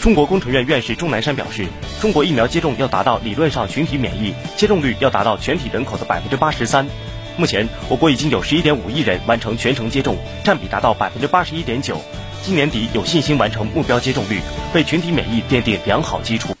中国工程院院士钟南山表示中国疫苗接种要达到理论上群体免疫接种率要达到全体人口的百分之八十三。目前我国已经有十一点五亿人完成全程接种占比达到百分之八十一点九。今年底有信心完成目标接种率为群体免疫奠定良好基础。